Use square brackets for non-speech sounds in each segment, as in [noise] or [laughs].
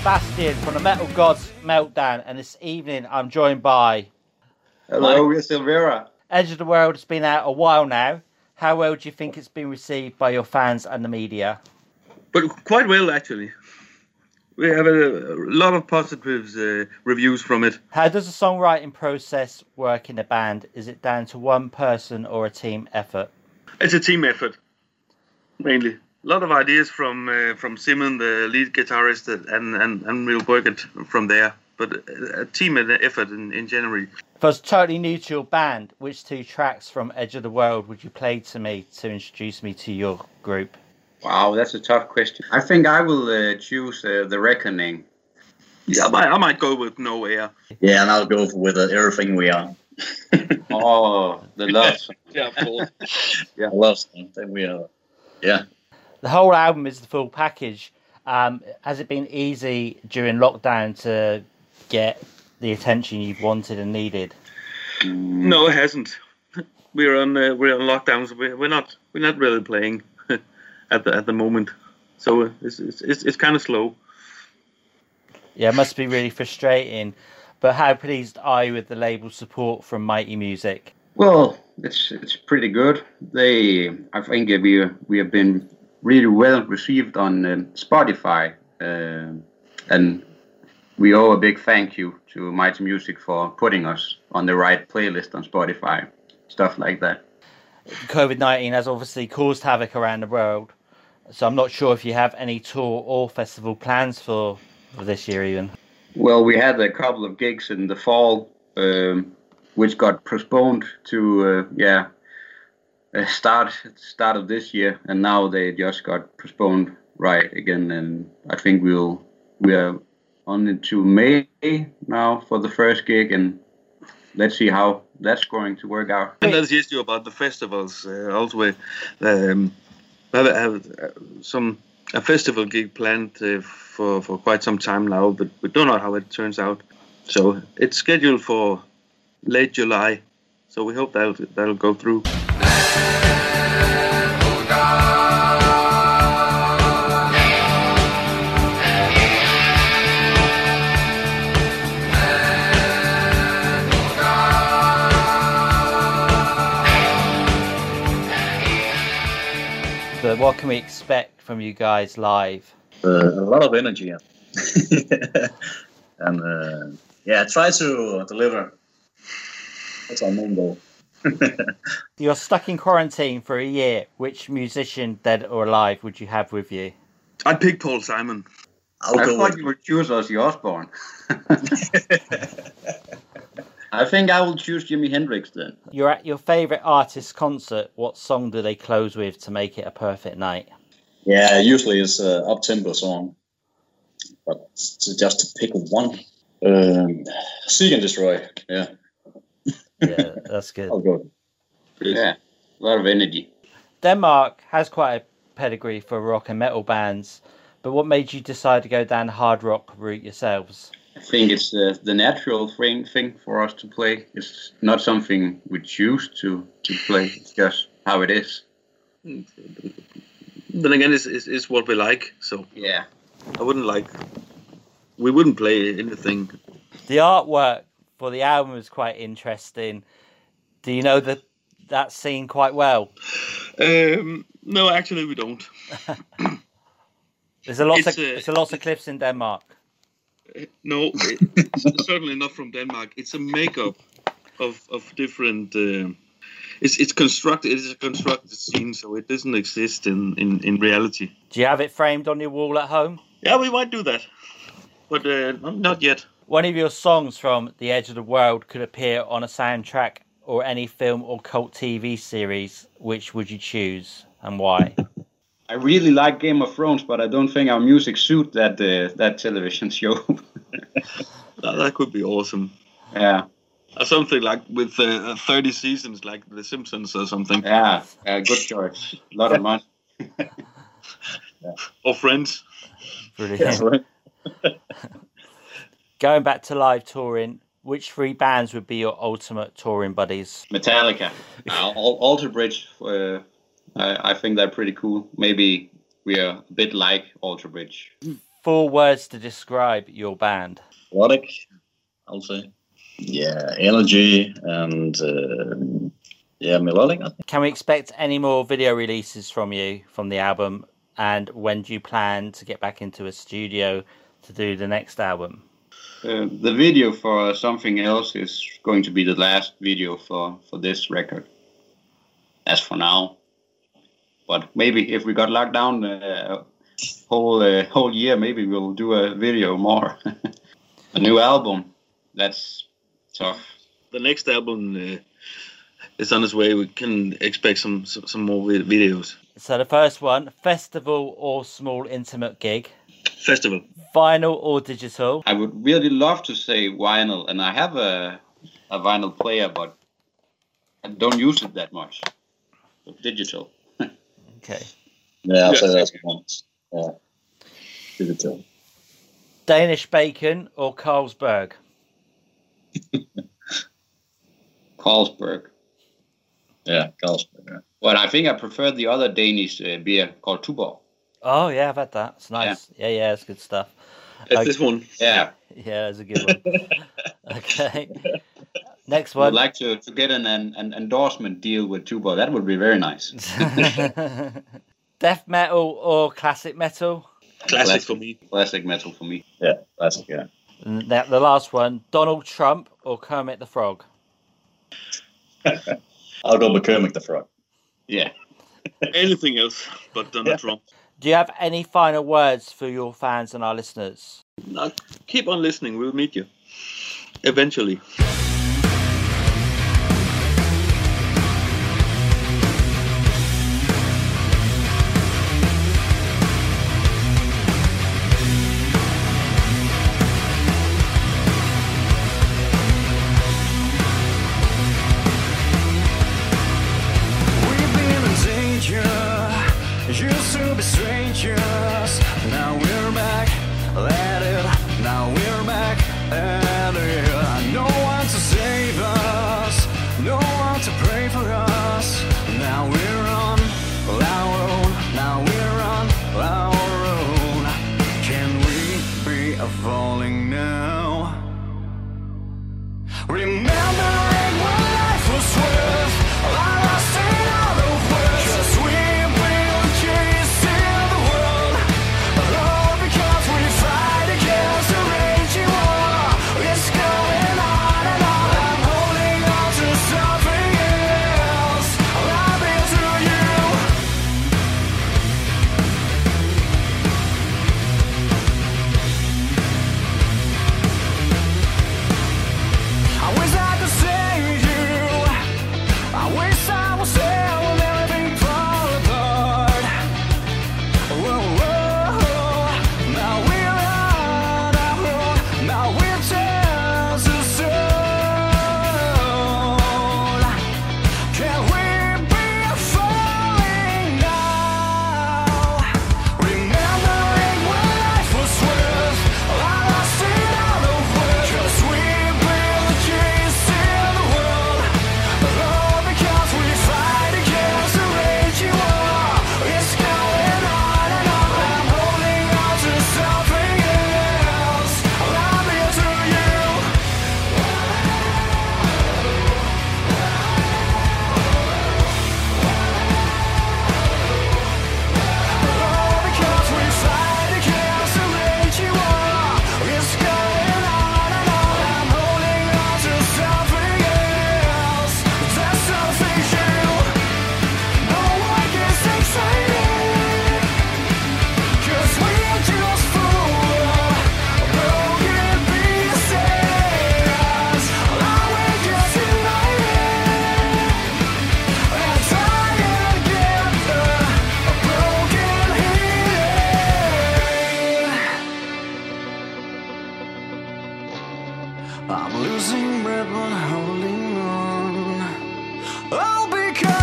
Sebastian from the Metal Gods Meltdown, and this evening I'm joined by Hello, we're Silvera. Edge of the World. has been out a while now. How well do you think it's been received by your fans and the media? But quite well, actually. We have a, a lot of positive uh, reviews from it. How does the songwriting process work in a band? Is it down to one person or a team effort? It's a team effort, mainly. A lot of ideas from uh, from Simon, the lead guitarist, and and and we'll work it from there. But a team effort in, in general. If I was totally new to your band, which two tracks from Edge of the World would you play to me to introduce me to your group? Wow, that's a tough question. I think I will uh, choose uh, The Reckoning. Yeah, I might, I might go with No Air. Yeah, and I'll go with uh, Everything We Are. oh, the love song. [laughs] yeah, of course. yeah, love song. Then we are. Yeah. The whole album is the full package. Um, has it been easy during lockdown to get the attention you've wanted and needed? No, it hasn't. We're on uh, we're on lockdowns. We're, we're not we're not really playing [laughs] at the at the moment, so it's it's it's, it's kind of slow. Yeah, it must be really frustrating. But how pleased are you with the label support from Mighty Music? Well, it's it's pretty good. They, I think we we have been really well received on um, Spotify, uh, and we owe a big thank you to Mighty Music for putting us on the right playlist on Spotify, stuff like that. COVID 19 has obviously caused havoc around the world, so I'm not sure if you have any tour or festival plans for, for this year, even. Well, we had a couple of gigs in the fall, um, which got postponed to, uh, yeah, start start of this year, and now they just got postponed right again. And I think we'll we are on into May now for the first gig, and let's see how that's going to work out. And that's the issue about the festivals. Uh, also, um, have, have uh, some a festival gig planned uh, for for quite some time now, but we don't know how it turns out. So it's scheduled for late July. So we hope that'll that'll go through. But what can we expect from you guys live? Uh, a lot of energy, yeah. [laughs] and uh, yeah, try to deliver. That's our main goal. You're stuck in quarantine for a year. Which musician, dead or alive, would you have with you? I'd pick Paul Simon. I'll I thought with... you would choose Ozzy Osbourne. [laughs] I think I will choose Jimi Hendrix then. You're at your favourite artist's concert. What song do they close with to make it a perfect night? Yeah, usually it's an up tempo song. But just to pick one, um, Seek and Destroy. Yeah. Yeah, that's good. Oh, I'll go. Yeah, a lot of energy. Denmark has quite a pedigree for rock and metal bands, but what made you decide to go down the hard rock route yourselves? I think it's the, the natural thing, thing for us to play. It's not something we choose to, to play. It's just how it is. Then again, it's, it's, it's what we like. So yeah, I wouldn't like. We wouldn't play anything. The artwork for the album is quite interesting. Do you know that that scene quite well? Um, no, actually, we don't. there's a lot it's of a, there's a lot of clips in Denmark. No, it's [laughs] certainly not from Denmark. It's a makeup of of different. Uh, it's it's constructed. It is a constructed scene, so it doesn't exist in, in, in reality. Do you have it framed on your wall at home? Yeah, we might do that, but uh, not yet. One of your songs from The Edge of the World could appear on a soundtrack or any film or cult TV series. Which would you choose and why? I really like Game of Thrones, but I don't think our music suit that uh, that television [laughs] show. [laughs] that, that could be awesome. Yeah. Or something like with uh, 30 seasons, like The Simpsons or something. Yeah, uh, good choice. A lot of money. yeah. [laughs] Or Friends. Brilliant. Going back to live touring, which three bands would be your ultimate touring buddies? Metallica, [laughs] uh, Alter Bridge, I, I think they're pretty cool. Maybe we are a bit like Alter Bridge. four words to describe your band. Melodic, I'll say. Yeah, energy and uh, yeah, melodic. Can we expect any more video releases from you from the album? And when do you plan to get back into a studio to do the next album? Uh, the video for something else is going to be the last video for for this record. As for now, but maybe if we got locked down uh, whole uh, whole year, maybe we'll do a video more. [laughs] a new album. That's tough. The next album uh, is on its way. We can expect some some, some more videos. So the first one, festival or small intimate gig, Festival. Vinyl or digital. I would really love to say vinyl, and I have a a vinyl player, but I don't use it that much. So digital. [laughs] Okay. Yeah, I'll Yeah. say that's one. Yeah. Digital. Danish bacon or Carlsberg. [laughs] Carlsberg. Yeah, Carlsberg. Yeah. But I think I prefer the other Danish uh, beer called Tuborg. Oh yeah, I've had that. It's nice. Yeah, yeah, it's good stuff. That's Okay. this one. Yeah, Yeah, that's a good one. [laughs] okay. Next one. I would like to, to get an, an, an endorsement deal with Tuborg. That would be very nice. [laughs] Death metal or classic metal? Classic Classic. for me. Classic metal for me. Yeah, classic. Yeah. And the the last one, Donald Trump or Kermit the Frog? [laughs] I'll go with Kermit the Frog. Yeah. Anything else but Donald Trump. Do you have any final words for your fans and our listeners? Keep on listening. We'll meet you eventually. At it. Now we're back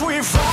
we fight.